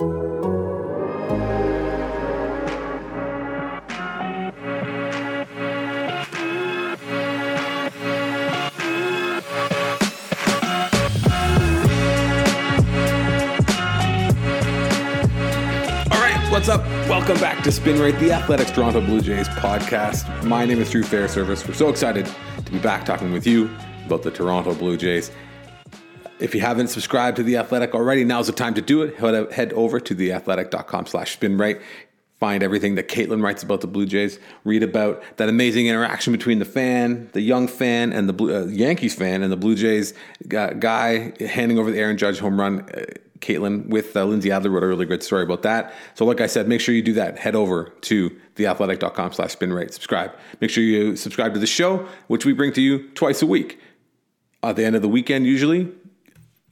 All right, what's up? Welcome back to Spin Rate, the Athletics Toronto Blue Jays podcast. My name is Drew Fairservice. We're so excited to be back talking with you about the Toronto Blue Jays. If you haven't subscribed to The Athletic already, now's the time to do it. Head, over to theathletic.com slash spinrate. Find everything that Kaitlyn writes about the Blue Jays. Read about that amazing interaction between the fan, the young fan, and the Blue, uh, Yankees fan, and the Blue Jays uh, guy handing over the Aaron Judge home run. Uh, Kaitlyn with uh, Lindsey Adler wrote a really good story about that. So, like I said, make sure you do that. Head over to theathletic.com slash spin rate. Subscribe. Make sure you subscribe to the show, which we bring to you twice a week. At the end of the weekend, usually,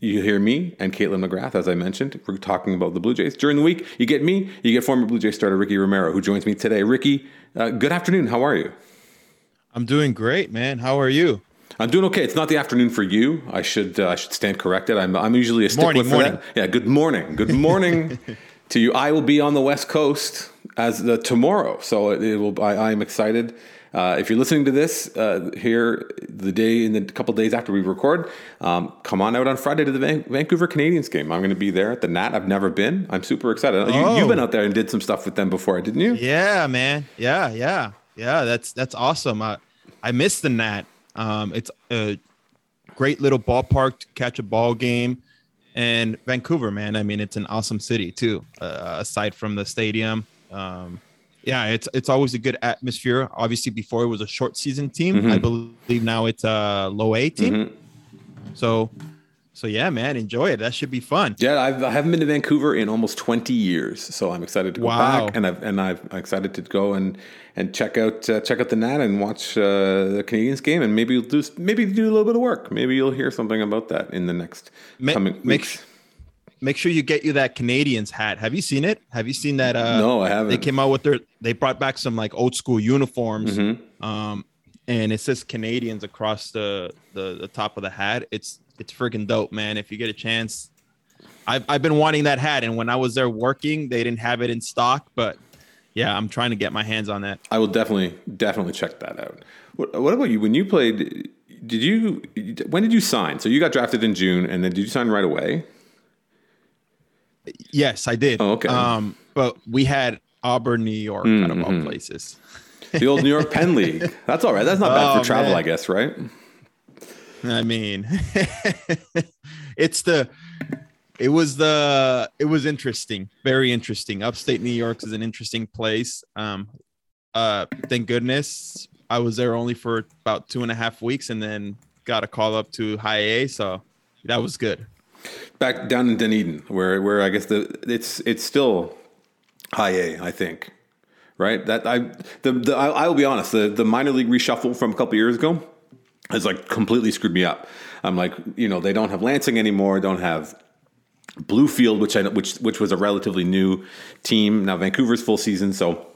you hear me and Kaitlyn McGrath, as I mentioned. We're talking about the Blue Jays. During the week, you get me, you get former Blue Jays starter Ricky Romero, who joins me today. Ricky, uh, good afternoon. How are you? I'm doing great, man. How are you? I'm doing okay. It's not the afternoon for you. I should uh, I should stand corrected. I'm I'm usually a stickler Morning, for morning. Yeah. Good morning. Good morning to you. I will be on the West Coast as the tomorrow, so it, it will. I, I'm excited. Uh, if you're listening to this uh, here the day in the couple days after we record, um, come on out on Friday to the Van- Vancouver Canadians game. I'm going to be there at the Nat. I've never been. I'm super excited. You, Oh. you've been out there and did some stuff with them before, didn't you? Yeah, man. Yeah, yeah, yeah. That's that's awesome. I I missed the Nat. Um, it's a great little ballpark to catch a ball game, and Vancouver, man. I mean, it's an awesome city too. Uh, aside from the stadium, um, yeah, it's it's always a good atmosphere. Obviously, before it was a short season team. I believe now it's a low A team. So, so yeah, man, enjoy it. That should be fun. Yeah, I've, I haven't been to Vancouver in almost 20 years, so I'm excited to go Wow. back, and I've and I've, I'm excited to go and and check out uh, check out the Nat and watch uh, the Canadians game, and maybe you'll do maybe do a little bit of work. Maybe you'll hear something about that in the next Ma- coming weeks. make sure you get you that Canadians hat. Have you seen it? Have you seen that? Uh, No, I haven't. They came out with their. They brought back some like old school uniforms, Mm-hmm. um, and it says Canadians across the, the the top of the hat. It's it's freaking dope, man. If you get a chance, I've I've been wanting that hat, and when I was there working, they didn't have it in stock, but yeah, I'm trying to get my hands on that. I will definitely definitely check that out. What, what about you? When you played, did you when did you sign? So you got drafted in June, and then did you sign right away? Yes, I did. Oh, okay. Um, but we had Auburn, New York, out of Mm-hmm. all places. The old New York Penn League. That's all right. That's not bad Oh, for travel, man. I guess, right? I mean, it's the, it was the, it was interesting, very interesting. Upstate New York is an interesting place. Um, uh, thank goodness I was there only for about two and a half weeks, and then got a call up to High A, so that was good. Back down in Dunedin, where where I guess the it's it's still high A, I think, right? That I the, the I, I will be honest, the the minor league reshuffle from a couple years ago has like completely screwed me up. I'm like, you know, they don't have Lansing anymore, don't have Bluefield, which I which which was a relatively new team. Now Vancouver's full season, so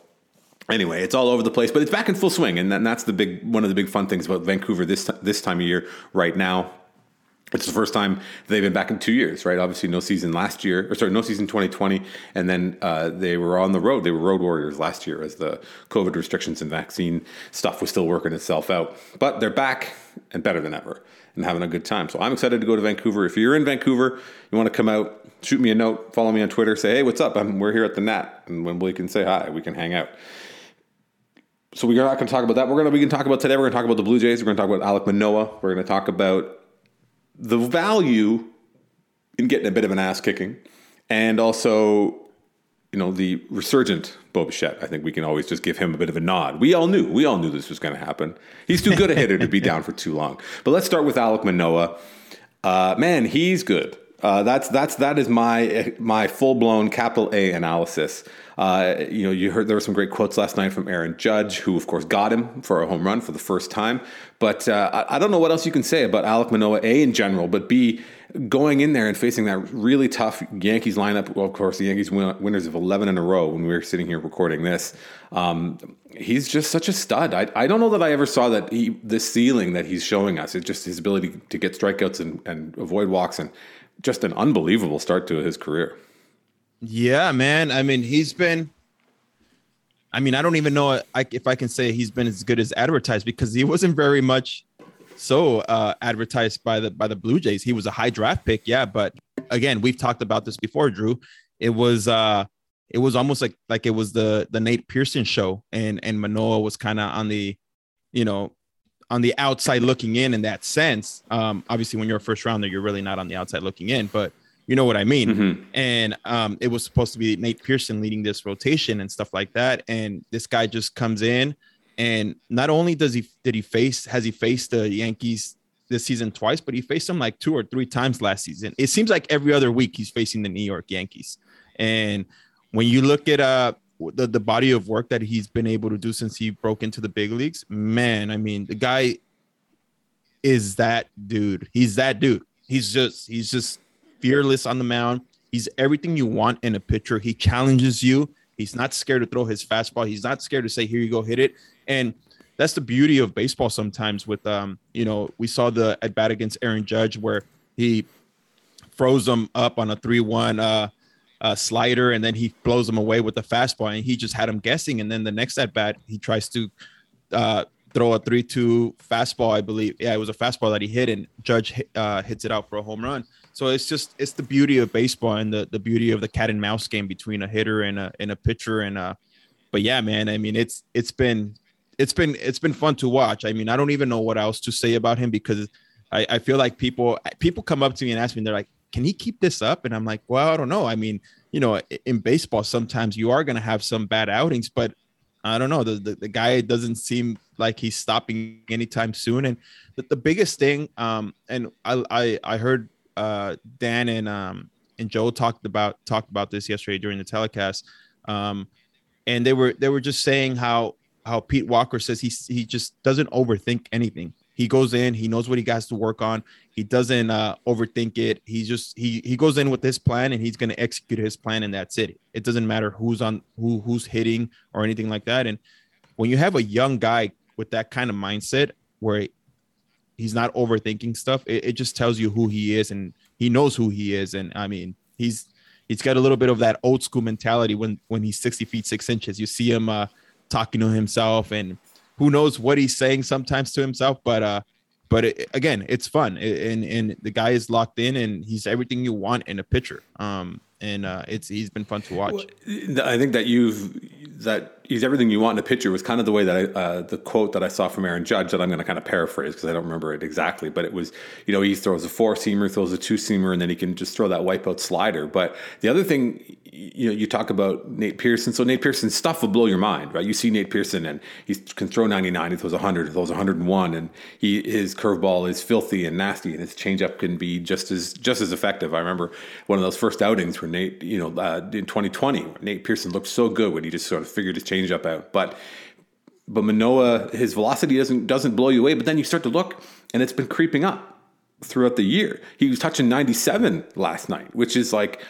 anyway, it's all over the place, but it's back in full swing, and, that, and that's the big one of the big fun things about Vancouver this this time of year right now. It's the first time they've been back in two years, right? Obviously, no season last year, or sorry, no season 2020, and then uh, they were on the road. They were road warriors last year as the COVID restrictions and vaccine stuff was still working itself out. But they're back and better than ever and having a good time. So I'm excited to go to Vancouver. If you're in Vancouver, you want to come out, shoot me a note, follow me on Twitter, say, hey, what's up? I'm, we're here at the Nat, and when we can say hi, we can hang out. So we're not going to talk about that. We're going to we can talk about today. We're going to talk about the Blue Jays. We're going to talk about Alek Manoah. We're going to talk about the value in getting a bit of an ass kicking, and also, you know, the resurgent Bo Bichette. I think we can always just give him a bit of a nod. We all knew, we all knew this was going to happen. He's too good a hitter to be down for too long. But let's start with Alek Manoah. Uh, man, he's good. Uh, that's that's that is my my full blown capital A analysis. Uh, you know, you heard there were some great quotes last night from Aaron Judge, who of course got him for a home run for the first time. But uh, I, I, don't know what else you can say about Alek Manoah, A in general, but B going in there and facing that really tough Yankees lineup. Well, of course, the Yankees win, winners of eleven in a row when we were sitting here recording this. Um, he's just such a stud. I, I don't know that I ever saw that he the ceiling that he's showing us. It's just his ability to get strikeouts and, and avoid walks and just an unbelievable start to his career. Yeah, man. I mean, he's been. I mean, I don't even know if I can say he's been as good as advertised because he wasn't very much so uh, advertised by the by the Blue Jays. He was a high draft pick, yeah, but again, we've talked about this before, Drew. It was uh it was almost like like it was the the Nate Pearson show and and Manoah was kind of on the you know on the outside looking in in that sense. Um, obviously, when you're a first rounder, you're really not on the outside looking in, but you know what I mean. Mm-hmm. And um, it was supposed to be Nate Pearson leading this rotation and stuff like that. And this guy just comes in, and not only does he did he face has he faced the Yankees this season twice, but he faced them like two or three times last season. It seems like every other week he's facing the New York Yankees. And when you look at uh the, the body of work that he's been able to do since he broke into the big leagues, man, I mean, the guy is that dude. He's that dude. He's just he's just fearless on the mound. He's everything you want in a pitcher. He challenges you. He's not scared to throw his fastball. He's not scared to say, "Here you go, hit it." And that's the beauty of baseball. Sometimes with um, you know, we saw the at bat against Aaron Judge where he froze him up on a three-one uh, uh, slider, and then he blows him away with the fastball, and he just had him guessing. And then the next at bat, he tries to uh, throw a three-two fastball, I believe. Yeah, it was a fastball that he hit, and Judge uh, hits it out for a home run. So it's just it's the beauty of baseball and the the beauty of the cat and mouse game between a hitter and a and a pitcher and uh. But yeah, man, I mean it's it's been it's been it's been fun to watch. I mean, I don't even know what else to say about him because I, I feel like people people come up to me and ask me, they're like, can he keep this up? And I'm like, well, I don't know. I mean, you know, in baseball, sometimes you are going to have some bad outings, but I don't know. The, the, the, guy doesn't seem like he's stopping anytime soon. And the, the biggest thing, um, and I, I, I heard uh, Dan and um, and Joe talked about talked about this yesterday during the telecast. Um, and they were they were just saying how how Pete Walker says he he just doesn't overthink anything. He goes in, he knows what he has to work on. He doesn't uh, overthink it. He just he he goes in with his plan and he's going to execute his plan, and that's it. It doesn't matter who's on who who's hitting or anything like that. And when you have a young guy with that kind of mindset, where he's not overthinking stuff, it, it just tells you who he is, and he knows who he is. And I mean, he's he's got a little bit of that old school mentality when when he's 60 feet six inches. You see him. Uh, talking to himself and who knows what he's saying sometimes to himself but uh but it, again it's fun and and the guy is locked in and he's everything you want in a pitcher um and uh it's he's been fun to watch well, i think that you've that he's everything you want in a pitcher was kind of the way that I, uh, the quote that I saw from Aaron Judge that I'm going to kind of paraphrase because I don't remember it exactly, but it was, you know, he throws a four seamer, throws a two seamer, and then he can just throw that wipeout slider. But the other thing, you know, you talk about Nate Pearson. So Nate Pearson's stuff will blow your mind, right? You see Nate Pearson and he can throw 99, he throws 100, he throws 101, and he his curveball is filthy and nasty, and his changeup can be just as just as effective. I remember one of those first outings where Nate, you know, uh, in 2020, Nate Pearson looked so good when he just sort of figured his changeup out, but but Manoah, his velocity doesn't doesn't blow you away. But then you start to look, and it's been creeping up throughout the year. He was touching 97 last night, which is like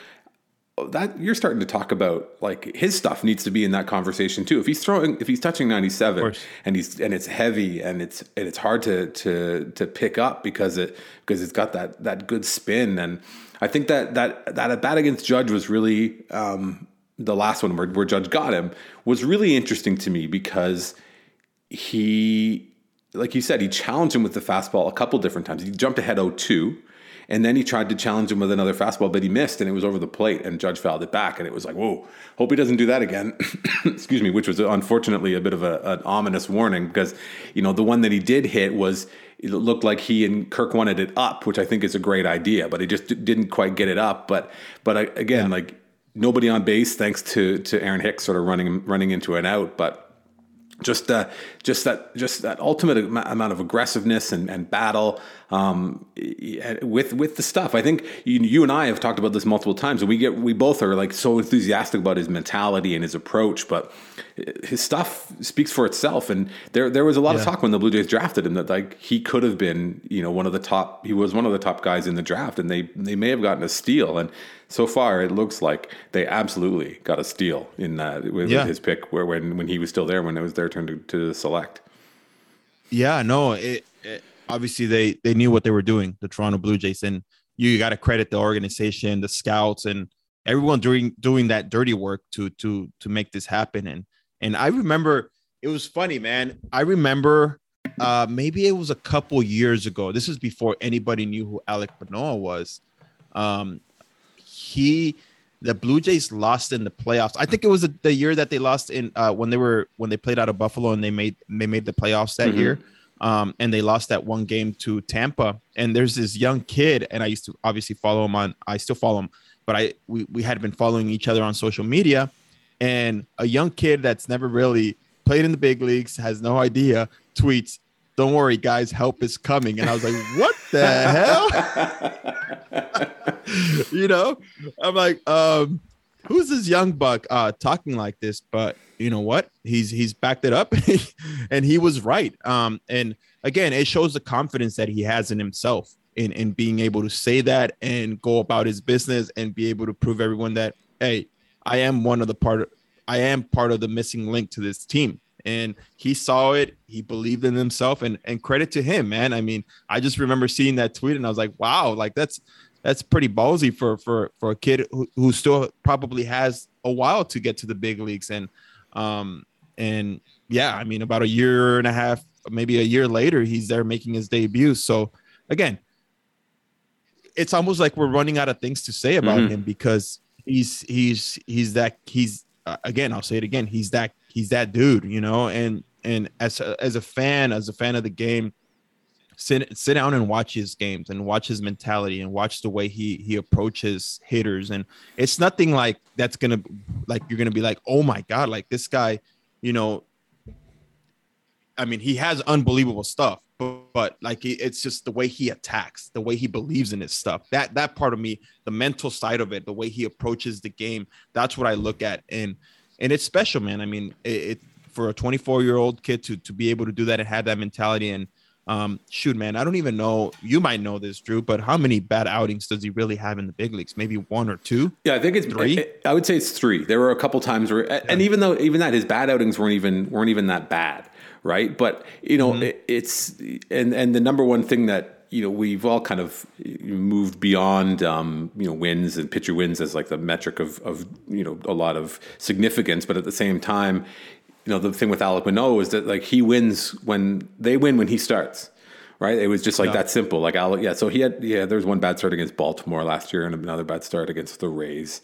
that you're starting to talk about like his stuff needs to be in that conversation too. If he's throwing, if he's touching 97 and he's and it's heavy and it's and it's hard to to to pick up because it because it's got that that good spin and I think that that that at bat against Judge was really um, the last one where, where Judge got him was really interesting to me because he like you said he challenged him with the fastball a couple different times. He jumped ahead 0-2 and then he tried to challenge him with another fastball, but he missed and it was over the plate and Judge fouled it back. And it was like, whoa, hope he doesn't do that again. Excuse me, which was unfortunately a bit of a, an ominous warning because, you know, the one that he did hit was, it looked like he and Kirk wanted it up, which I think is a great idea, but he just didn't quite get it up. But, but I, again, yeah. like nobody on base thanks to, to Aaron Hicks sort of running, running into an out. But just uh, just that just that ultimate amount of aggressiveness and, and battle um, with with the stuff. I think you, you and I have talked about this multiple times, and we get we both are like so enthusiastic about his mentality and his approach, but his stuff speaks for itself. And there there was a lot yeah. of talk when the Blue Jays drafted him that like he could have been you know one of the top. He was one of the top guys in the draft, and they they may have gotten a steal. And so far, it looks like they absolutely got a steal in that with, yeah. with his pick, where when when he was still there, when it was their turn to, to select. Yeah, no, it, it obviously they they knew what they were doing, the Toronto Blue Jays, and you got to credit the organization, the scouts, and everyone doing doing that dirty work to to to make this happen. And and I remember it was funny, man. I remember uh maybe it was a couple years ago. This is before anybody knew who Alek Manoah was. Um, he the Blue Jays lost in the playoffs. I think it was the year that they lost in uh, when they were when they played out of Buffalo and they made they made the playoffs that mm-hmm. year. Um, and they lost that one game to Tampa. And there's this young kid, and I used to obviously follow him on. I still follow him, but I we we had been following each other on social media. And a young kid that's never really played in the big leagues has no idea tweets don't worry, guys, help is coming. And I was like, what the hell? you know, I'm like, um, who's this young buck uh talking like this? But you know what? He's he's backed it up and he was right. Um, and again, it shows the confidence that he has in himself in, in being able to say that and go about his business and be able to prove everyone that, hey, I am one of the part I am part of the missing link to this team and he saw it. He believed in himself, and and credit to him, man. I mean, I just remember seeing that tweet, and I was like, wow, like that's that's pretty ballsy for for for a kid who, who still probably has a while to get to the big leagues, and um and yeah, I mean, about a year and a half, maybe a year later, he's there making his debut. So again, it's almost like we're running out of things to say about mm-hmm. him because he's he's he's that he's uh, again i'll say it again he's that he's that dude, you know. And and as a, as a fan, as a fan of the game, sit sit down and watch his games and watch his mentality and watch the way he he approaches hitters. And it's nothing like that's gonna like you're gonna be like, oh my god, like this guy, you know. I mean, he has unbelievable stuff, but, but like it's just the way he attacks, the way he believes in his stuff. That that part of me, the mental side of it, the way he approaches the game, that's what I look at. And and it's special, man. I mean, it, it for a 24 year old kid to to be able to do that and have that mentality and um, shoot, man, I don't even know. You might know this, Drew, but how many bad outings does he really have in the big leagues? Maybe one or two. Yeah, I think it's three. I would say it's three. There were a couple times where, yeah. and even though even that his bad outings weren't even weren't even that bad, right? But you know, mm-hmm. it, it's and and the number one thing that you know we've all kind of moved beyond um, you know wins and pitcher wins as like the metric of of you know a lot of significance, but at the same time, you know the thing with Alek Manoah is that like he wins when they win when he starts. Right, it was just like yeah. that simple. Like Alek, yeah. So he had, yeah. There was one bad start against Baltimore last year, and another bad start against the Rays,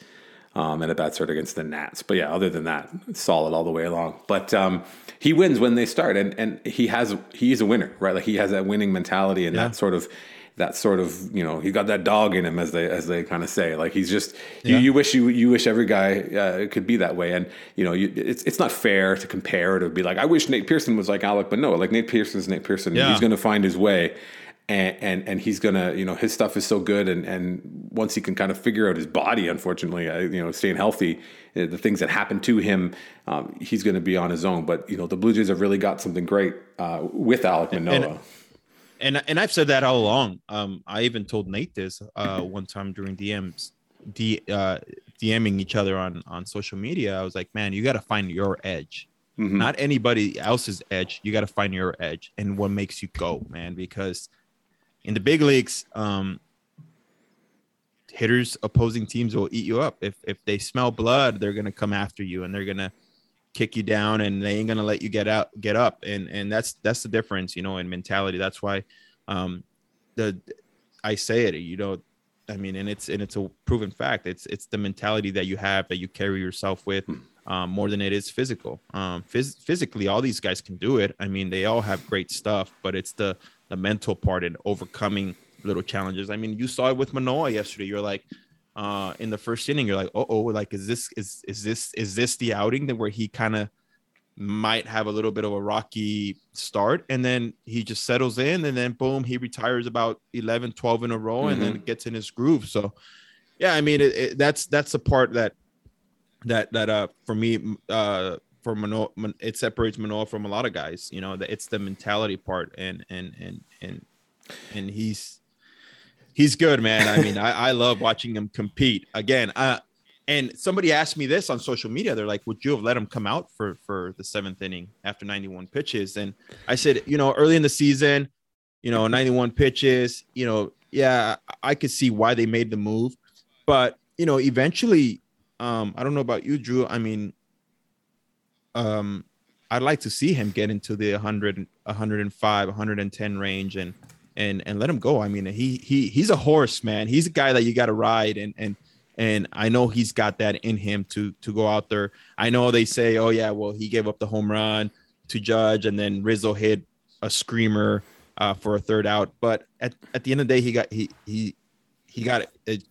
um, and a bad start against the Nats. But yeah, other than that, solid all the way along. But um, he wins when they start, and and he has he's a winner, right? Like he has that winning mentality and yeah. that sort of that sort of you know he got that dog in him as they as they kind of say like he's just yeah. you, you wish you you wish every guy uh, could be that way and you know you, it's it's not fair to compare it to be like I wish Nate Pearson was like Alek but no like Nate Pearson's Nate Pearson yeah. he's going to find his way and, and and he's gonna you know his stuff is so good and and once he can kind of figure out his body unfortunately uh, you know staying healthy uh, the things that happen to him um, he's to be on his own but you know the Blue Jays have really got something great uh, with Alek Manoah. And, and, and I've said that all along. Um, I even told Nate this uh, one time during DMs, D, uh, DMing each other on on social media. I was like, man, you got to find your edge. Mm-hmm. Not anybody else's edge. You got to find your edge and what makes you go, man. Because in the big leagues, um, hitters, opposing teams will eat you up. If if they smell blood, they're gonna come after you and they're gonna kick you down and they ain't gonna let you get out, get up. And and that's that's the difference, you know, in mentality. That's why um the I say it, you know, I mean, and it's and it's a proven fact. It's it's the mentality that you have that you carry yourself with. Um, more than it is physical. Um, phys- physically, all these guys can do it. I mean, they all have great stuff, but it's the the mental part and overcoming little challenges. I mean, you saw it with Manoah yesterday. You're like, uh, in the first inning, you're like, oh, oh, like is this is is this is this the outing that where he kind of might have a little bit of a rocky start and then he just settles in and then boom he retires about 11 12 in a row and Mm-hmm. then gets in his groove so yeah i mean it, it, that's that's the part that that that uh for me uh for Manoah, it separates Manoah from a lot of guys you know it's the mentality part and and and and and he's he's good man. I mean i i love watching him compete. Again uh and somebody asked me this on social media. They're like would you have let him come out for for the seventh inning after 91 pitches? And i said you know early in the season you know 91 pitches you know yeah i could see why they made the move. But you know eventually um i don't know about you drew. I mean um i'd like to see him get into the 100 105 110 range and and and let him go i mean he he he's a horse man he's a guy that you got to ride and and and I know he's got that in him to to go out there. I know they say, "Oh yeah, well he gave up the home run to Judge, and then Rizzo hit a screamer uh, for a third out." But at, at the end of the day, he got he he he got it. it.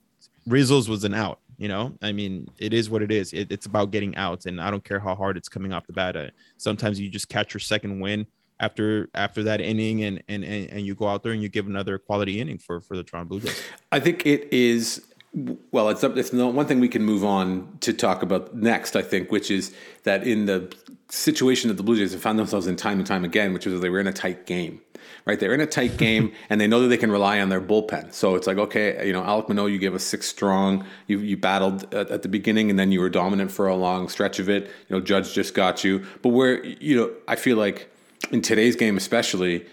Rizzo's was an out. You know, I mean, it is what it is. It, it's about getting out, and I don't care how hard it's coming off the bat. Uh, sometimes you just catch your second win after after that inning, and and and, you go out there and you give another quality inning for for the Toronto Blue Jays. I think it is. Well, it's it's the one thing we can move on to talk about next. I think, which is that in the situation that the Blue Jays have found themselves in time and time again, which is they were in a tight game, right? They're in a tight game, and they know that they can rely on their bullpen. So it's like, okay, you know, Alek Manoah, you gave us six strong. You you battled at, at the beginning, and then you were dominant for a long stretch of it. You know, Judge just got you, but where you know, I feel like in today's game, especially.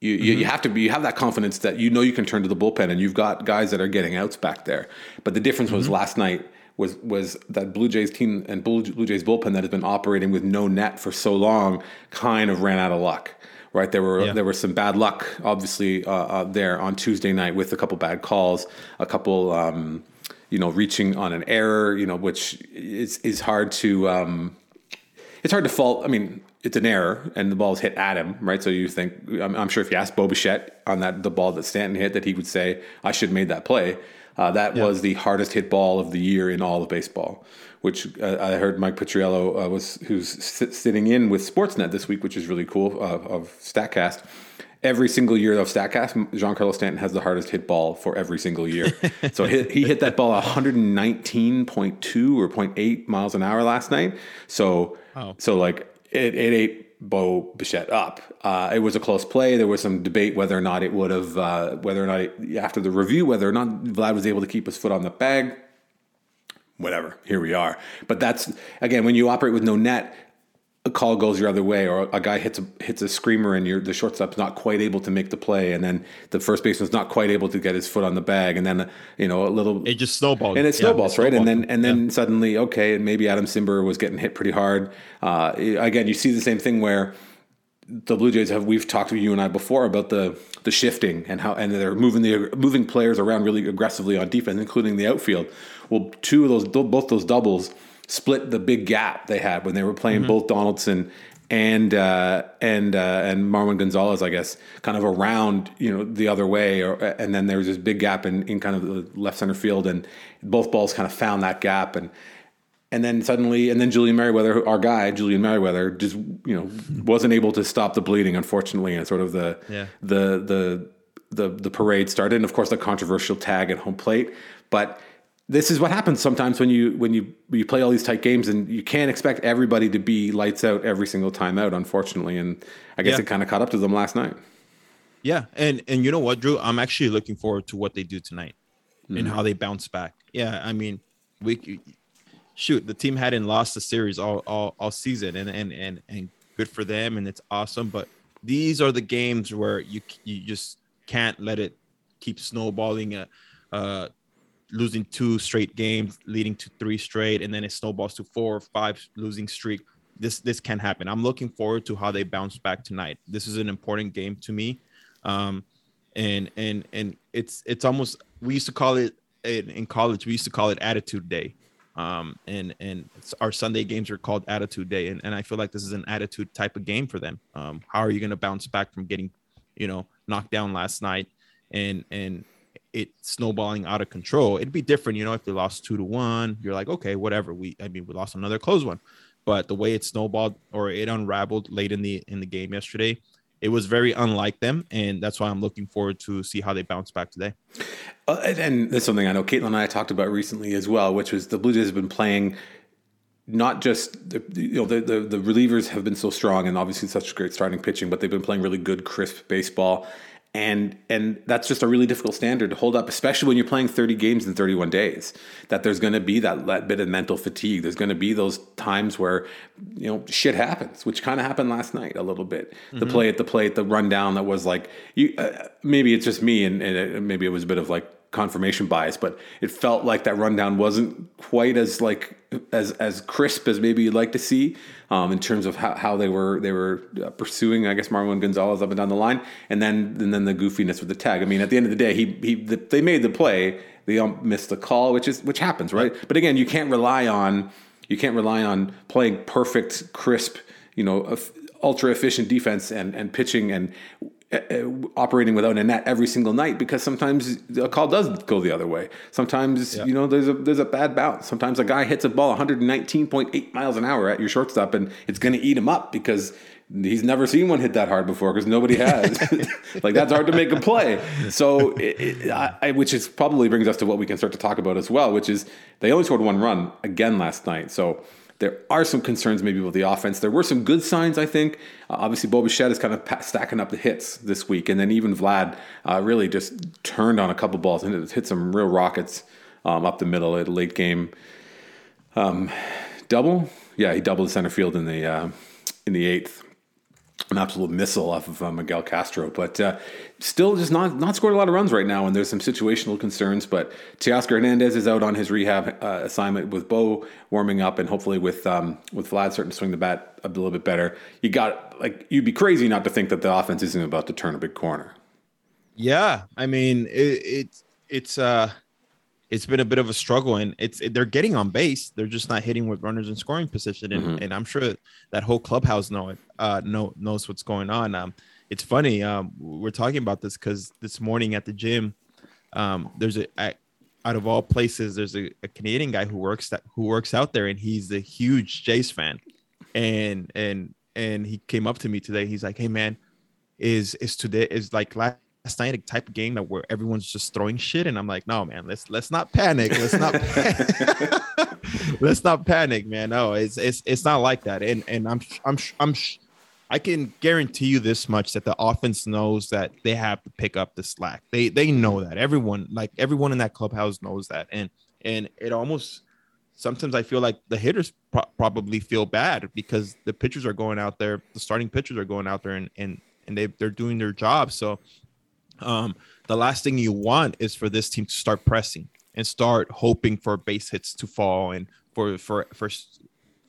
You, you, you mm-hmm. have to be you have that confidence that you know you can turn to the bullpen and you've got guys that are getting outs back there. But the difference was mm-hmm. last night was was that Blue Jays team and Blue, Blue Jays bullpen that has been operating with no net for so long kind of ran out of luck. Right there were Yeah. there was some bad luck obviously uh, uh, there on Tuesday night with a couple bad calls, a couple um, you know reaching on an error, you know which is is hard to. Um, it's hard to fault. I mean, it's an error, and the ball's hit at him, right? So you think I'm, I'm sure if you asked Bo Bichette on that the ball that Stanton hit, that he would say, "I should have made that play." Uh, that was the hardest hit ball of the year in all of baseball. Which uh, I heard Mike Petriello uh, was who's sit, sitting in with Sportsnet this week, which is really cool uh, of Statcast. Every single year of Statcast, Giancarlo Stanton has the hardest hit ball for every single year. so he, he hit that ball 119.2 or 0.8 miles an hour last night. So Wow. so like it, it ate Bo Bichette up. Uh, it was a close play. There was some debate whether or not it would have, uh, whether or not it, after the review, whether or not Vlad was able to keep his foot on the bag. Whatever. Here we are. But that's again when you operate with no net, a call goes your other way, or a guy hits a hits a screamer, and you're, the shortstop's not quite able to make the play, and then the first baseman's not quite able to get his foot on the bag, and then you know a little It just snowballs, and it Yeah, snowballs, right? And then and then suddenly, okay, and maybe Adam Cimber was getting hit pretty hard. Uh, again, you see the same thing where the Blue Jays have. We've talked to you and I before about the the shifting and how and they're moving the moving players around really aggressively on defense, including the outfield. Well, two of those, both those doubles split the big gap they had when they were playing both Donaldson and uh, and uh, and Marwin Gonzalez, I guess, kind of around you know the other way, or and then there was this big gap in, in kind of the left center field, and both balls kind of found that gap, and and then suddenly, and then Julian Merryweather, our guy Julian Merryweather, just you know wasn't able to stop the bleeding, unfortunately, and sort of the Yeah. the the the the parade started, and of course the controversial tag at home plate, but this is what happens sometimes when you when you you play all these tight games and you can't expect everybody to be lights out every single time out unfortunately and i guess Yeah. it kind of caught up to them last night Yeah, and and you know what, Drew? I'm actually looking forward to what they do tonight and mm-hmm. how they bounce back. Yeah, I mean, we shoot the team hadn't lost the series all all, all season, and and and and good for them, and it's awesome. But these are the games where you you just can't let it keep snowballing. Uh, uh, losing two straight games, leading to three straight, and then it snowballs to four or five losing streak. This this can happen. I'm looking forward to how they bounce back tonight. This is an important game to me um and and and it's it's almost we used to call it in, in college we used to call it attitude day um and and our sunday games are called attitude day and, and i feel like this is an attitude type of game for them um how are you going to bounce back from getting you know knocked down last night and and it snowballing out of control. It'd be different, you know, if they lost two to one, you're like, okay, whatever. We, I mean, we lost another close one, but the way it snowballed or it unraveled late in the in the game yesterday, it was very unlike them, and that's why I'm looking forward to see how they bounce back today. Uh, and, and that's something I know Kaitlyn and I talked about recently as well, which was the Blue Jays have been playing not just the, you know the, the, the relievers have been so strong and obviously such great starting pitching, but they've been playing really good crisp baseball, and and that's just a really difficult standard to hold up, especially when you're playing 30 games in 31 days. That there's going to be that, that bit of mental fatigue. There's going to be those times where you know shit happens, which kind of happened last night a little bit. Mm-hmm. The play at the plate, the rundown that was like you. Uh, maybe it's just me, and, and it, maybe it was a bit of like confirmation bias, but it felt like that rundown wasn't quite as like as as crisp as maybe you'd like to see um, in terms of how, how they were they were uh, pursuing. I guess Marwin Gonzalez up and down the line, and then and then the goofiness with the tag. I mean, at the end of the day, he he the, they made the play. They missed the call, which is which happens, right? But again, you can't rely on you can't rely on playing perfect, crisp, you know, ultra efficient defense and and pitching and Uh, uh, operating without a net every single night because sometimes a call does go the other way. Sometimes yeah. you know there's a there's a bad bounce. Sometimes a guy hits a ball 119.8 miles an hour at your shortstop and it's going to eat him up because he's never seen one hit that hard before because nobody has. like that's hard to make a play. So, it, it, I, which is probably brings us to what we can start to talk about as well, which is they only scored one run again last night. So there are some concerns maybe with the offense. There were some good signs, I think. Uh, obviously, Bo Bichette is kind of stacking up the hits this week, and then even Vlad uh, really just turned on a couple balls and hit some real rockets um, up the middle at a late game um, double. Yeah, he doubled the center field in the uh, in the eighth an absolute missile off of uh, Miguel Castro, but uh, still just not not scored a lot of runs right now. And there's some situational concerns. But Teoscar Hernandez is out on his rehab uh, assignment with Bo warming up, and hopefully with um, with Vlad starting to swing the bat a little bit better. You got like you'd be crazy not to think that the offense isn't about to turn a big corner. Yeah, I mean it, it's it's uh it's been a bit of a struggle and it's they're getting on base. They're just not hitting with runners in scoring position and, mm-hmm. and i'm sure that whole clubhouse know it uh know, knows what's going on. Um it's funny um we're talking about this because this morning at the gym um there's a out of all places there's a, a, canadian guy who works that who works out there and he's a huge jays fan. And and and he came up to me today. He's like hey man is is today is like last last night a type of game that where everyone's just throwing shit and i'm like no man let's let's not panic. Let's not let's not panic man. No it's it's it's not like that. And and i'm i'm i'm i can guarantee you this much that the offense knows that they have to pick up the slack. They they know that. Everyone like everyone in that clubhouse knows that. And and it almost sometimes I feel like the hitters pro- probably feel bad because the pitchers are going out there, the starting pitchers are going out there and and and they they're doing their job. So um, the last thing you want is for this team to start pressing and start hoping for base hits to fall and for for for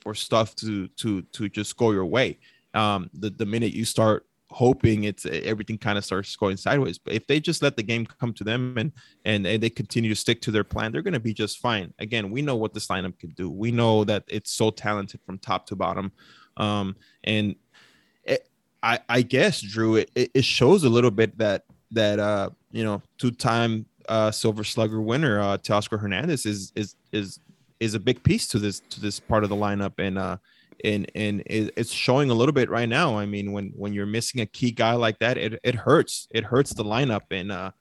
for stuff to to to just go your way. Um, the the minute you start hoping it's everything kind of starts going sideways. But if they just let the game come to them and and, and they continue to stick to their plan, they're going to be just fine. Again, we know what this lineup can do. We know that it's so talented from top to bottom, um, and it, I I guess Drew, it it shows a little bit that that uh you know two-time uh silver slugger winner uh Teoscar Hernandez is is is is a big piece to this to this part of the lineup and uh and and it's showing a little bit right now. I mean, when when you're missing a key guy like that, it it hurts. It hurts the lineup, and uh,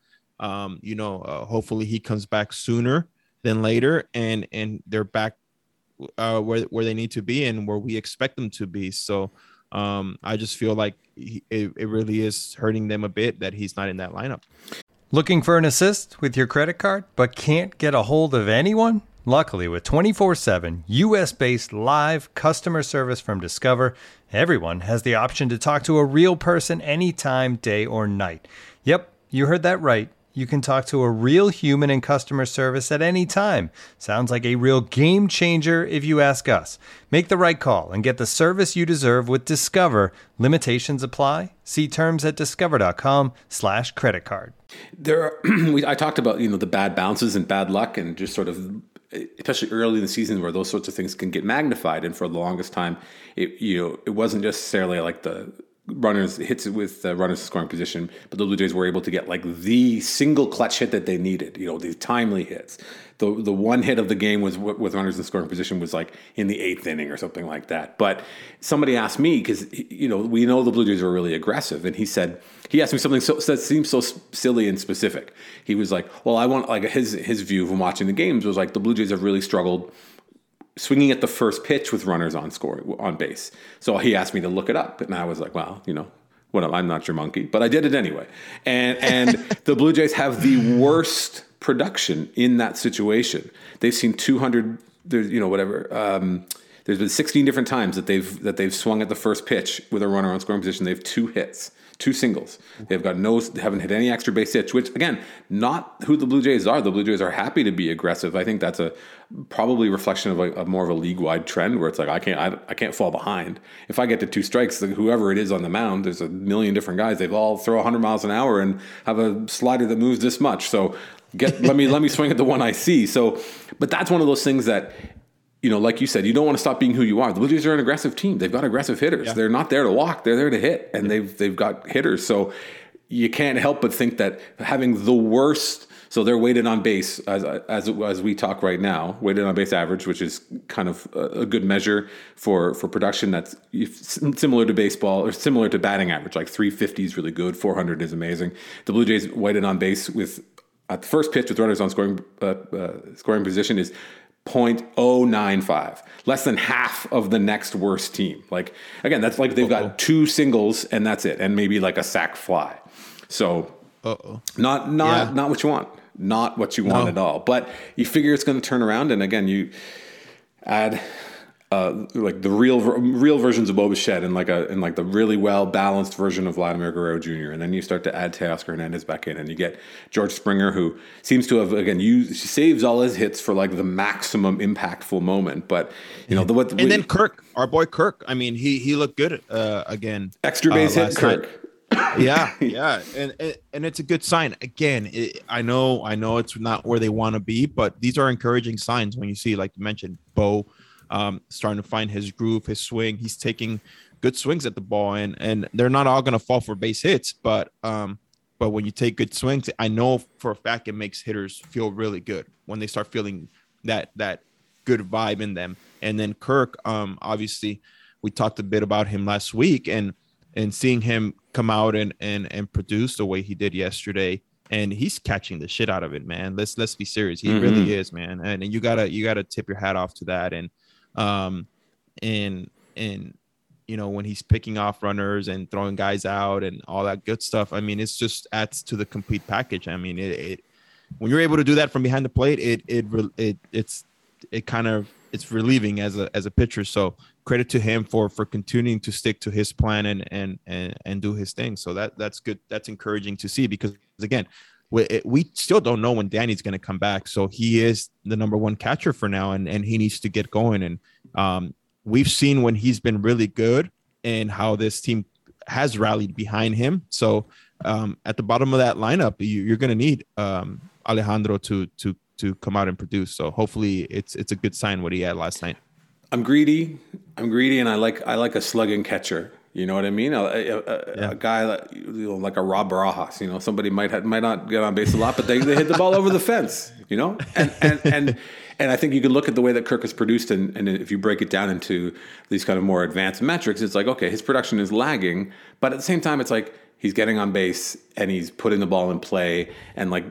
um, you know, uh, hopefully he comes back sooner than later, and and they're back uh, where where they need to be and where we expect them to be. So, um, I just feel like he, it, it really is hurting them a bit that he's not in that lineup. Looking for an assist with your credit card, but can't get a hold of anyone? Luckily, with 24 7 US based live customer service from Discover, everyone has the option to talk to a real person anytime, day or night. Yep, you heard that right you can talk to a real human in customer service at any time. Sounds like a real game changer if you ask us. Make the right call and get the service you deserve with Discover. Limitations apply. See terms at discover.com/slash credit card. There are, I talked about, you know, the bad bounces and bad luck and just sort of especially early in the season where those sorts of things can get magnified and for the longest time it you know it wasn't necessarily like the runners hits it with uh, runners in scoring position, but the Blue Jays were able to get like the single clutch hit that they needed. You know, these timely hits. The the one hit of the game was with runners in scoring position was like in the eighth inning or something like that. But somebody asked me because you know we know the Blue Jays are really aggressive, and he said he asked me something so, that seems so silly and specific. He was like, "Well, I want like his his view from watching the games was like the Blue Jays have really struggled." Swinging at the first pitch with runners on score on base. So he asked me to look it up, and I was like, "Well, you know, what? I'm not your monkey," but I did it anyway. And and the Blue Jays have the worst production in that situation. They've seen 200. There's you know whatever. Um, there's been 16 different times that they've that they've swung at the first pitch with a runner on scoring position. They have two hits two singles. They've got no, haven't hit any extra base hits, which again, not who the Blue Jays are. The Blue Jays are happy to be aggressive. I think that's a probably reflection of a, a more of a league wide trend where it's like I can't, I, I, can't fall behind. If I get to two strikes, whoever it is on the mound, there's a million different guys. They've all throw 100 miles an hour and have a slider that moves this much. So get let me let me swing at the one I see. So, but that's one of those things that you know, like you said, you don't want to stop being who you are. The Blue Jays are an aggressive team. They've got aggressive hitters. Yeah. They're not there to walk. They're there to hit, and yeah. they've they've got hitters. So you can't help but think that having the worst. So they're weighted on base as as as we talk right now, weighted on base average, which is kind of a, good measure for for production that's similar to baseball or similar to batting average. Like 350 is really good, 400 is amazing. The Blue Jays weighted on base with at the first pitch with runners on scoring uh, uh, scoring position is 0.095 less than half of the next worst team like again that's like they've Uh-oh. got two singles and that's it and maybe like a sac fly so Uh-oh. not not yeah. not what you want not what you want no. at all but you figure it's going to turn around and again you add uh, like the real real versions of Bo Bichette and like a and like the really well balanced version of Vladimir Guerrero Jr. And then you start to add Teoscar Hernandez back in, and you get George Springer, who seems to have again used saves all his hits for like the maximum impactful moment. But you know the what and we, then Kirk, our boy Kirk. I mean, he he looked good uh, again. Extra base uh, hit, Kirk. yeah, yeah, and, and and it's a good sign. Again, it, I know I know it's not where they want to be, but these are encouraging signs when you see, like you mentioned, Bo um, starting to find his groove, his swing. He's taking good swings at the ball, and and they're not all going to fall for base hits, but um, but when you take good swings, I know for a fact it makes hitters feel really good when they start feeling that that good vibe in them. And then Kirk, um, obviously, we talked a bit about him last week, and and seeing him come out and and and produce the way he did yesterday and he's catching the shit out of it man let's let's be serious he mm-hmm. really is man and, and you gotta you gotta tip your hat off to that and um, and and you know when he's picking off runners and throwing guys out and all that good stuff. I mean, it's just adds to the complete package. I mean, it, it when you're able to do that from behind the plate, it it it it's it kind of it's relieving as a as a pitcher. So credit to him for for continuing to stick to his plan and and and and do his thing. So that that's good. That's encouraging to see because again, we, we still don't know when Danny's going to come back. So he is the number one catcher for now, and and he needs to get going. And um, we've seen when he's been really good and how this team has rallied behind him. So um, at the bottom of that lineup, you, are going to need um, Alejandro to to to come out and produce. So hopefully, it's it's a good sign what he had last night. I'm greedy. I'm greedy, and I like I like a slugging catcher. You know what I mean? A, a, yeah. a guy like, you know, like a Rod Barajas, you know, somebody might have, might not get on base a lot, but they, they hit the ball over the fence, you know? And, and, and, and I think you can look at the way that Kirk is produced, and, and if you break it down into these kind of more advanced metrics, it's like, okay, his production is lagging, but at the same time, it's like he's getting on base and he's putting the ball in play and like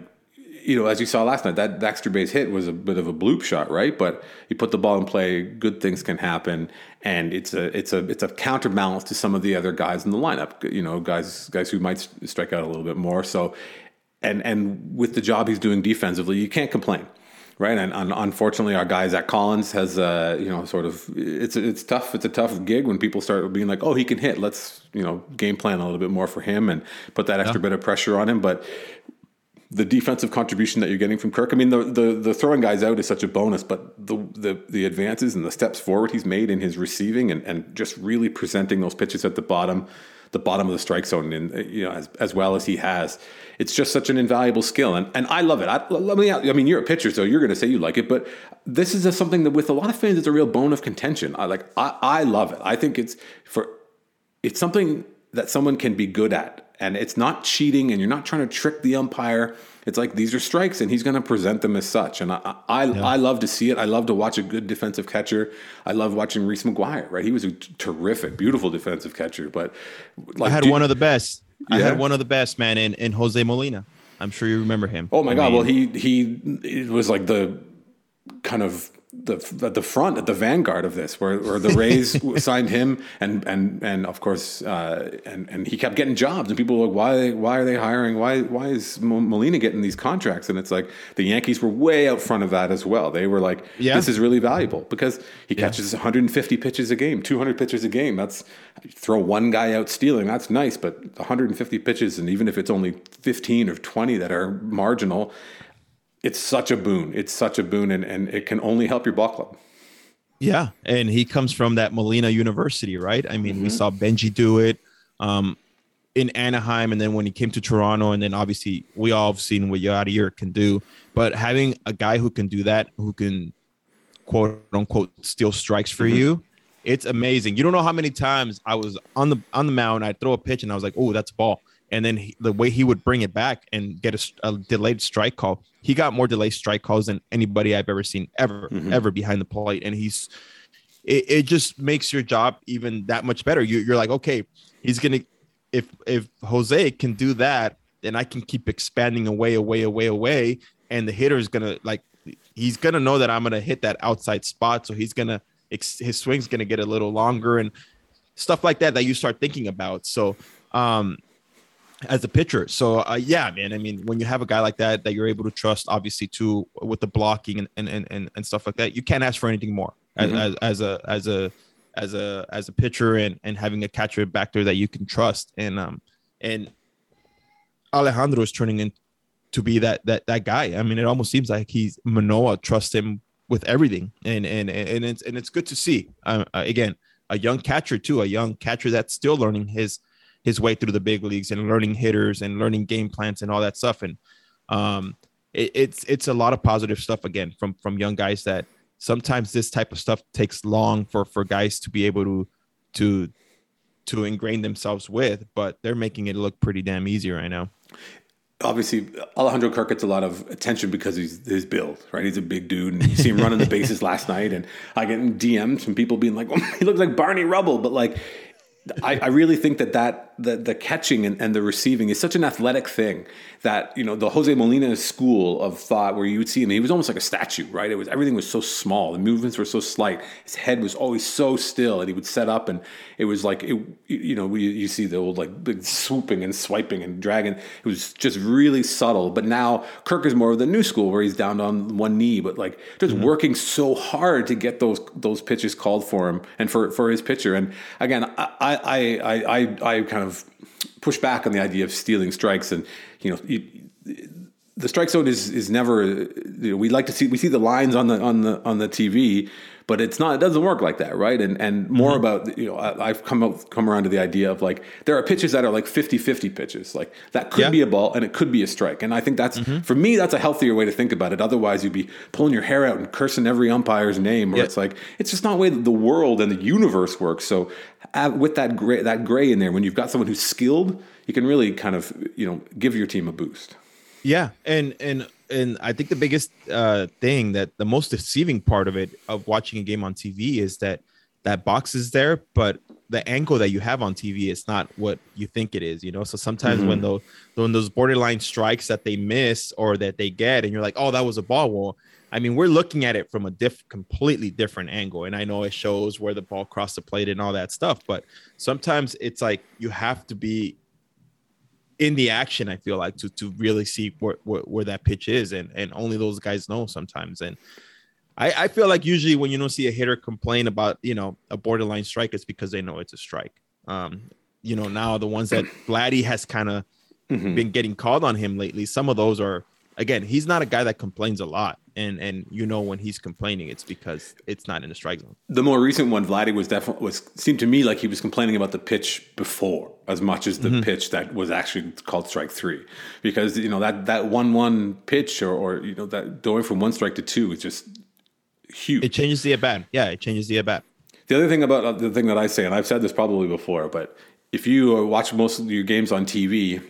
you know, as you saw last night, that extra base hit was a bit of a bloop shot, right? But you put the ball in play, good things can happen, and it's a it's a it's a counterbalance to some of the other guys in the lineup. You know, guys guys who might strike out a little bit more. So, and and with the job he's doing defensively, you can't complain, right? And, and unfortunately, our guy Zack Collins has uh, you know sort of it's it's tough. It's a tough gig when people start being like, oh, he can hit. Let's you know game plan a little bit more for him and put that extra yeah. bit of pressure on him, but the defensive contribution that you're getting from Kirk. I mean, the, the the throwing guys out is such a bonus, but the the the advances and the steps forward he's made in his receiving and, and just really presenting those pitches at the bottom, the bottom of the strike zone, and you know as as well as he has, it's just such an invaluable skill, and and I love it. I, let me, I mean, you're a pitcher, so you're going to say you like it, but this is a, something that with a lot of fans, it's a real bone of contention. I like, I I love it. I think it's for it's something that someone can be good at, and it's not cheating, and you're not trying to trick the umpire. It's like these are strikes, and he's going to present them as such. And I, I, yeah. I love to see it. I love to watch a good defensive catcher. I love watching Reese McGuire. Right, he was a terrific, beautiful defensive catcher. But like, I had one of the best. Yeah. I had one of the best, man, in, in Jose Molina. I'm sure you remember him. Oh my I God! Mean, well, he he it was like the kind of the at the front at the vanguard of this, where, where the Rays signed him, and and and of course, uh, and and he kept getting jobs, and people were like, why why are they hiring? Why why is Molina getting these contracts? And it's like the Yankees were way out front of that as well. They were like, yeah. this is really valuable because he catches yeah. 150 pitches a game, 200 pitches a game. That's throw one guy out stealing, that's nice, but 150 pitches, and even if it's only 15 or 20 that are marginal it's such a boon. It's such a boon, and, and it can only help your ball club. Yeah, and he comes from that Molina University, right? I mean, mm-hmm. we saw Bengie do it um, in Anaheim, and then when he came to Toronto, and then obviously we all have seen what Yadier can do. But having a guy who can do that, who can quote unquote steal strikes for mm-hmm. you, it's amazing. You don't know how many times I was on the on the mound, I'd throw a pitch, and I was like, "Oh, that's a ball," and then he, the way he would bring it back and get a, a, delayed strike call, he got more delayed strike calls than anybody I've ever seen ever, mm-hmm. ever behind the plate. And he's, it, it, just makes your job even that much better. You, you're like, okay, he's gonna, if if Jose can do that, then I can keep expanding away, away, away, away, and the hitter is gonna like, he's gonna know that I'm gonna hit that outside spot, so he's gonna his swing's gonna get a little longer and stuff like that that you start thinking about. So um as a pitcher. So uh, yeah, man. I mean, when you have a guy like that that you're able to trust, obviously, too, with the blocking and and and, and stuff like that, you can't ask for anything more mm-hmm. as, as, as a as a as a as a pitcher and and having a catcher back there that you can trust. And um and Alejandro is turning in to be that that that guy. I mean, it almost seems like he's Manoah trusts him with everything, and and and it's and it's good to see. Uh, again, a young catcher too, a young catcher that's still learning his his way through the big leagues and learning hitters and learning game plans and all that stuff. And um, it, it's it's a lot of positive stuff again from from young guys that sometimes this type of stuff takes long for for guys to be able to to to ingrain themselves with, but they're making it look pretty damn easy right now. Obviously, Alejandro Kirk gets a lot of attention because he's his build, right? He's a big dude, and you see him running the bases last night. And I get DMs from people being like, oh, "He looks like Barney Rubble," but like I, I, really think that that the, the catching and, and, the receiving is such an athletic thing that you know the Jose Molina school of thought where you would see him he was almost like a statue right? It was everything was so small. The movements were so slight. His head was always so still and he would set up and it was like it, you know you, you see the old like big swooping and swiping and dragging. It was just really subtle. But now Kirk is more of the new school where he's down on one knee but like just mm-hmm. working so hard to get those those pitches called for him and for for his pitcher. And again I I I I, I kind of of push back on the idea of stealing strikes, and you know, the strike zone is is never. You know, we like to see we see the lines on the on the on the TV, but it's not. It doesn't work like that, right? And and more mm-hmm. about you know, I, have come up, come around to the idea of like there are pitches that are like 50-50 pitches, like that could yeah. be a ball and it could be a strike, and I think that's mm-hmm. for me that's a healthier way to think about it. Otherwise, you'd be pulling your hair out and cursing every umpire's name, or yeah. it's like it's just not the way the world and the universe works. So with that gray that gray in there, when you've got someone who's skilled, you can really kind of you know give your team a boost. Yeah, and and and I think the biggest uh, thing that the most deceiving part of it of watching a game on TV is that that box is there, but the angle that you have on TV is not what you think it is. You know, so sometimes mm-hmm. when those when those borderline strikes that they miss or that they get, and you're like, oh, that was a ball. Well, I mean, we're looking at it from a diff completely different angle, and I know it shows where the ball crossed the plate and all that stuff, but sometimes it's like you have to be in the action. I feel like to to really see where where, where that pitch is, and and only those guys know sometimes. And I, I feel like usually when you don't see a hitter complain about you know a borderline strike, it's because they know it's a strike. Um, you know now the ones that Vladdy has kind of mm-hmm. been getting called on him lately. Some of those are again, he's not a guy that complains a lot, and and you know when he's complaining, it's because it's not in the strike zone. The more recent one, Vladdy was definitely was seemed to me like he was complaining about the pitch before as much as the mm-hmm. pitch that was actually called strike three, because you know that that one one pitch or or you know that going from one strike to two is just huge. It changes the at bat. Yeah, it changes the at bat. The other thing about uh, the thing that I say, and I've said this probably before, but if you watch most of your games on TV,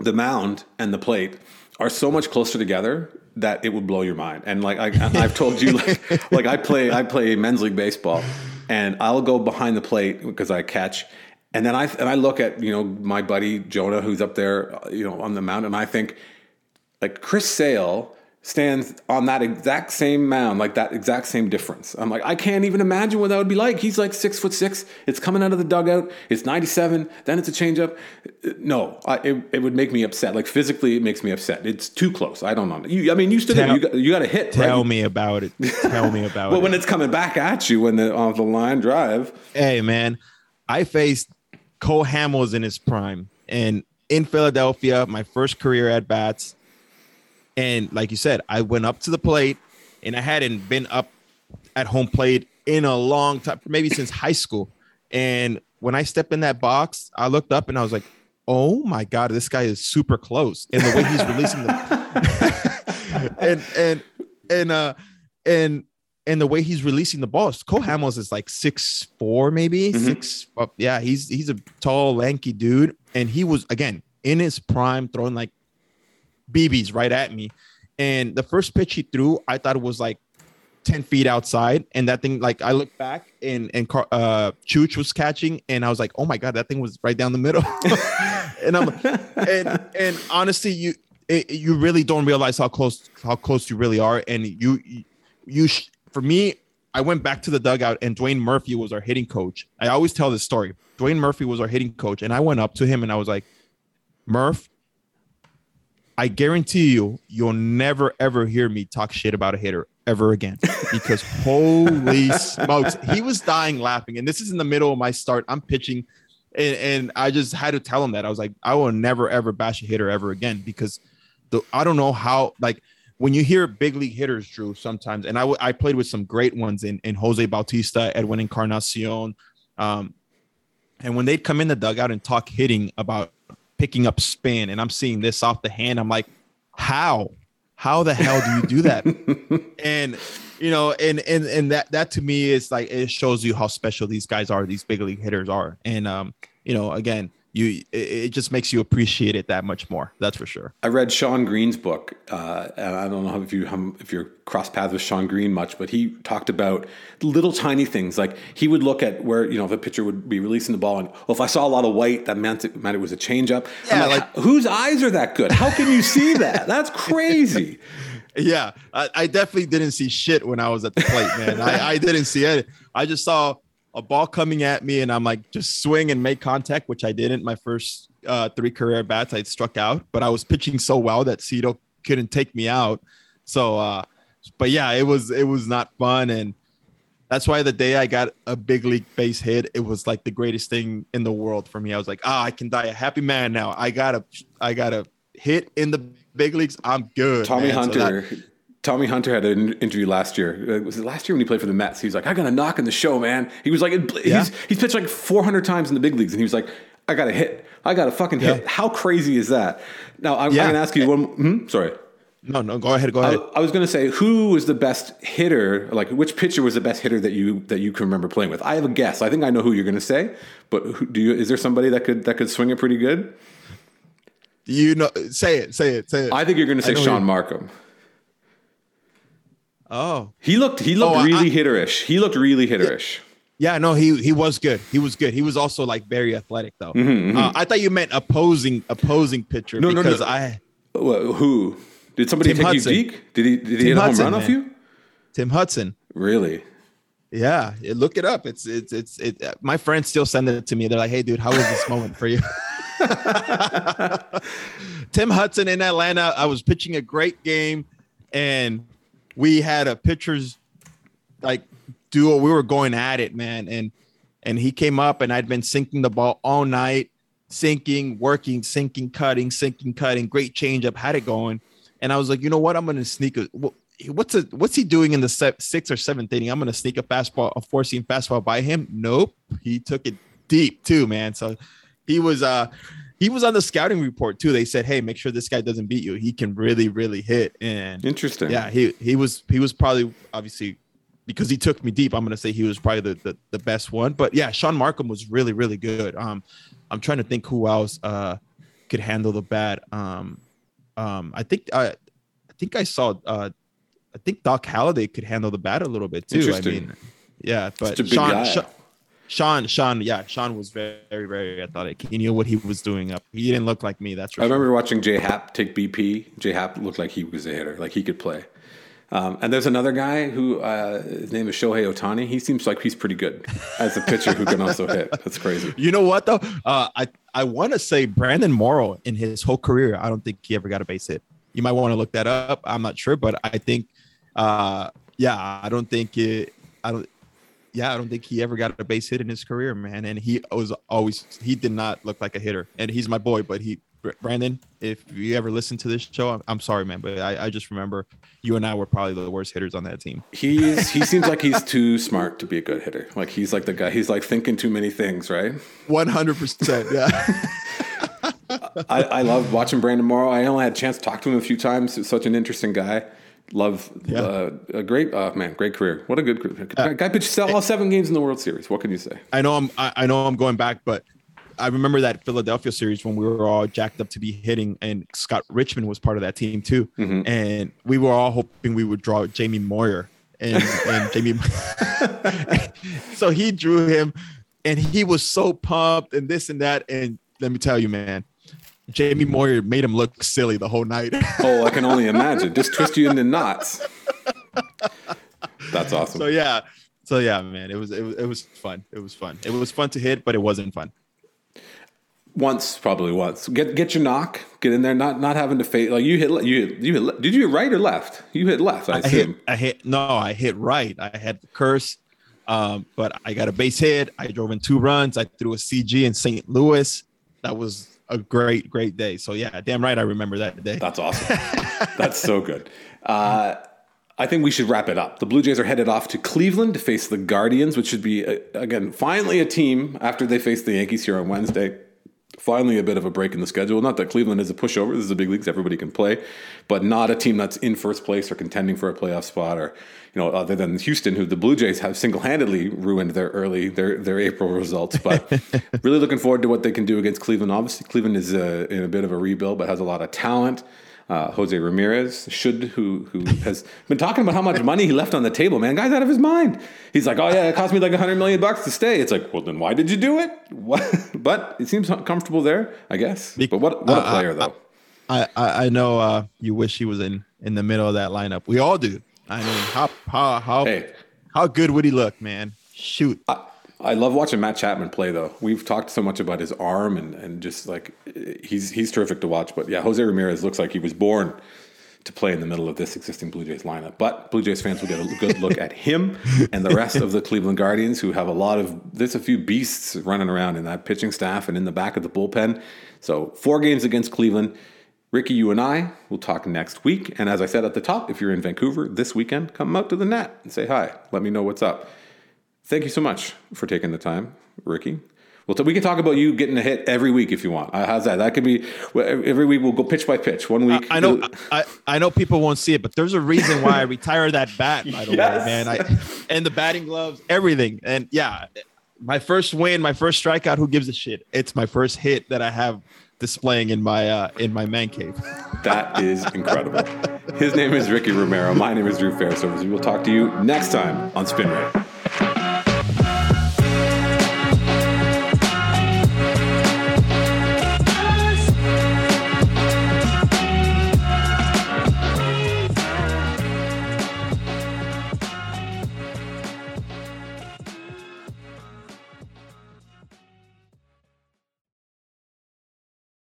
the mound and the plate are so much closer together that it would blow your mind. And like I, I've told you, like, like I play I play men's league baseball, and I'll go behind the plate because I catch, and then I and I look at you know my buddy Jonah who's up there you know on the mound, and I think like Chris Sale stands on that exact same mound, like that exact same difference. I'm like, I can't even imagine what that would be like. He's like six foot six. It's coming out of the dugout. It's 97. Then it's a changeup. No, I, it, it would make me upset. Like physically, it makes me upset. It's too close. I don't know. You, I mean, you stood Tell- there. You got, you got a hit. Tell right? me about it. Tell me about Well, it. when it's coming back at you when the off the line drive. hey man, I faced Cole Hamels in his prime, and in Philadelphia, my first career at bats. And like you said, I went up to the plate, and I hadn't been up at home plate in a long time, maybe since high school. And when I stepped in that box, I looked up and I was like, "Oh my god, this guy is super close!" And the way he's releasing the and and and uh and and the way he's releasing the balls, Cole Hamels is like six four, maybe six. uh, yeah, he's he's a tall, lanky dude, and he was again in his prime, throwing like BBs right at me. And the first pitch he threw, I thought it was like ten feet outside, and that thing, like I looked back and and uh, Chooch was catching, and I was like, oh my god, that thing was right down the middle. and I'm and and honestly, you it, you really don't realize how close how close you really are, and you you sh- for me, I went back to the dugout and Dwayne Murphy was our hitting coach. I always tell this story. Dwayne Murphy was our hitting coach, and I went up to him and I was like, Murph, I guarantee you, you'll never ever hear me talk shit about a hitter ever again. Because holy smokes, he was dying laughing. And this is in the middle of my start. I'm pitching, and, and I just had to tell him that. I was like, I will never ever bash a hitter ever again because the I don't know how like when you hear big league hitters, Drew, sometimes, and I, w- I played with some great ones in, in Jose Bautista, Edwin Encarnacion. Um, and when they'd come in the dugout and talk hitting about picking up spin, and I'm seeing this off the hand, I'm like, how? How the hell do you do that? and you know, and and and that that to me is like it shows you how special these guys are, these big league hitters are. And um, you know, again, you it, just makes you appreciate it that much more. That's for sure. I read Shawn Green's book, uh, and I don't know if you if you're cross paths with Sean Green much, but he talked about little tiny things. Like he would look at where you know the pitcher would be releasing the ball, and well, if I saw a lot of white, that meant it, meant it was a changeup. And I'm Yeah, like, whose eyes are that good? How can you see that? That's crazy. Yeah, I, I definitely didn't see shit when I was at the plate, man. I, I didn't see it. I just saw a ball coming at me, and I'm like, just swing and make contact, which I didn't. My first uh, three career bats, I struck out, but I was pitching so well that Cito couldn't take me out. So, uh, but yeah, it was it was not fun, and that's why the day I got a big league base hit, it was like the greatest thing in the world for me. I was like, ah, I can die a happy man now. I got a I got a hit in the big leagues. I'm good. Tommy man. So that- Hunter. Tommy Hunter had an interview last year. Uh, Was it last year when he played for the Mets? He was like, "I got a knock in the show, man." He was like, he's, Yeah. "He's pitched like 400 times in the big leagues," and he was like, "I got a hit. I got a fucking hit." Yeah. How crazy is that? Now I'm, Yeah. I'm going to ask you one. Hmm? Sorry. No, no, go ahead, go I, ahead. I was going to say who was the best hitter? Like which pitcher was the best hitter that you that you can remember playing with? I have a guess. I think I know who you're going to say, but who, do you? Is there somebody that could that could swing it pretty good? you know, say it, say it, say it. I think you're going to say Shaun Marcum. Oh, He looked he looked Oh, really I- hitterish. He looked really hitterish. yeah, no, he he was good. He was good. He was also like very athletic though. Uh, I thought you meant opposing opposing pitcher Mm-hmm, No, no, no. because I Who did somebody Tim take Hudson. you deep? Did he did he Tim hit a home run off you? Tim Hudson. Really? Yeah, look it up. It's it's it's it. uh, My friends still send it to me. They're like, "Hey, dude, how was this moment for you?" Tim Hudson in Atlanta. I was pitching a great game, and we had a pitcher's like duo. We were going at it, man, and and he came up, and I'd been sinking the ball all night, sinking, working, sinking, cutting, sinking, cutting. Great changeup, had it going, and I was like, you know what? I'm gonna sneak a. What's a, what's he doing in the se- sixth or seventh inning? I'm gonna sneak a fastball, a four seam fastball by him. Nope, he took it deep too, man. So he was uh he was on the scouting report too. They said, hey, make sure this guy doesn't beat you. He can really, really hit. And Interesting. yeah, he he was he was probably obviously because he took me deep, I'm gonna say he was probably the, the, the best one. But yeah, Shaun Marcum was really really good. Um, I'm trying to think who else uh could handle the bat. Um, um, I think I, I think I saw uh, I think Doc Halladay could handle the bat a little bit too. I mean, yeah, but Shaun, Shaun, Shaun, Sean, yeah, Shaun was very, very, very athletic. He knew what he was doing up. He didn't look like me. That's. Right. I remember watching J Happ take BP. J Happ looked like he was a hitter, like he could play. Um, and there's another guy who uh, his name is Shohei Ohtani. He seems like he's pretty good as a pitcher who can also hit. That's crazy. You know what though? Uh, I I want to say Brandon Morrow in his whole career, I don't think he ever got a base hit. You might want to look that up. I'm not sure, but I think, uh, yeah, I don't think it. I don't. Yeah, I don't think he ever got a base hit in his career, man. And he was always he did not look like a hitter. And he's my boy, but he Brandon, if you ever listen to this show, I'm, I'm sorry, man, but I, I, just remember you and I were probably the worst hitters on that team. He's he seems like he's too smart to be a good hitter. Like he's like the guy. He's like thinking too many things, right? One hundred percent. Yeah. I, I love watching Brandon Morrow. I only had a chance to talk to him a few times. He's such an interesting guy. Love yeah. uh, a great uh, man, great career. What a good career. Uh, guy pitched all seven games in the World Series. What can you say? I know I'm I, I know I'm going back, but I remember that Philadelphia series when we were all jacked up to be hitting, and Scott Richmond was part of that team too. Mm-hmm. And we were all hoping we would draw Jamie Moyer, and, and Jamie. so he drew him, and he was so pumped, and this and that. And let me tell you, man, Jamie Moyer made him look silly the whole night. oh, I can only imagine. Just twist you into knots. That's awesome. So yeah, so yeah, man, it was it was it was fun. It was fun. It was fun to hit, but it wasn't fun once, probably once. Get get your knock, get in there. Not not having to face like you hit you hit, you hit, did you hit right or left? You hit left. I, I hit. I hit. No, I hit right. I had the curse, um, but I got a base hit. I drove in two runs. I threw a CG in St. Louis. That was a great great day. So yeah, damn right, I remember that day. That's awesome. That's so good. Uh, I think we should wrap it up. The Blue Jays are headed off to Cleveland to face the Guardians, which should be, uh, again, finally a team after they face the Yankees here on Wednesday finally a bit of a break in the schedule. Not that Cleveland is a pushover. This is a big leagues. Everybody can play, but not a team that's in first place or contending for a playoff spot or, you know, other than Houston, who the Blue Jays have single-handedly ruined their early, their, their April results. But really looking forward to what they can do against Cleveland. Obviously, Cleveland is uh, in a bit of a rebuild, but has a lot of talent. Uh, Jose Ramirez should who who has been talking about how much money he left on the table. Man, guy's out of his mind. He's like, oh yeah, it cost me like a hundred million bucks to stay. It's like, well then why did you do it? What? But it seems comfortable there, I guess. But what what a player uh, though. I, I I know uh, you wish he was in in the middle of that lineup. We all do. I mean, how how how hey. how good would he look, man? Shoot. I, I love watching Matt Chapman play, though. We've talked so much about his arm and, and just like he's he's terrific to watch. But yeah, Jose Ramirez looks like he was born to play in the middle of this existing Blue Jays lineup. But Blue Jays fans will get a good look at him and the rest of the Cleveland Guardians, who have a lot of there's a few beasts running around in that pitching staff and in the back of the bullpen. So four games against Cleveland. Ricky, you and I will talk next week. And as I said at the top, if you're in Vancouver this weekend, come out to the net and say hi. Let me know what's up. Thank you so much for taking the time, Ricky. Well, we can talk about you getting a hit every week if you want. Uh, how's that? That could be every week. We'll go pitch by pitch. One week. I, I know. I, I know people won't see it, but there's a reason why I retired that bat. By the yes. way, man. I, and the batting gloves, everything. And yeah, my first win, my first strikeout. Who gives a shit? It's my first hit that I have displaying in my uh, in my man cave. That is incredible. His name is Ricky Romero. My name is Drew Fairservice. We will talk to you next time on Spin Rate.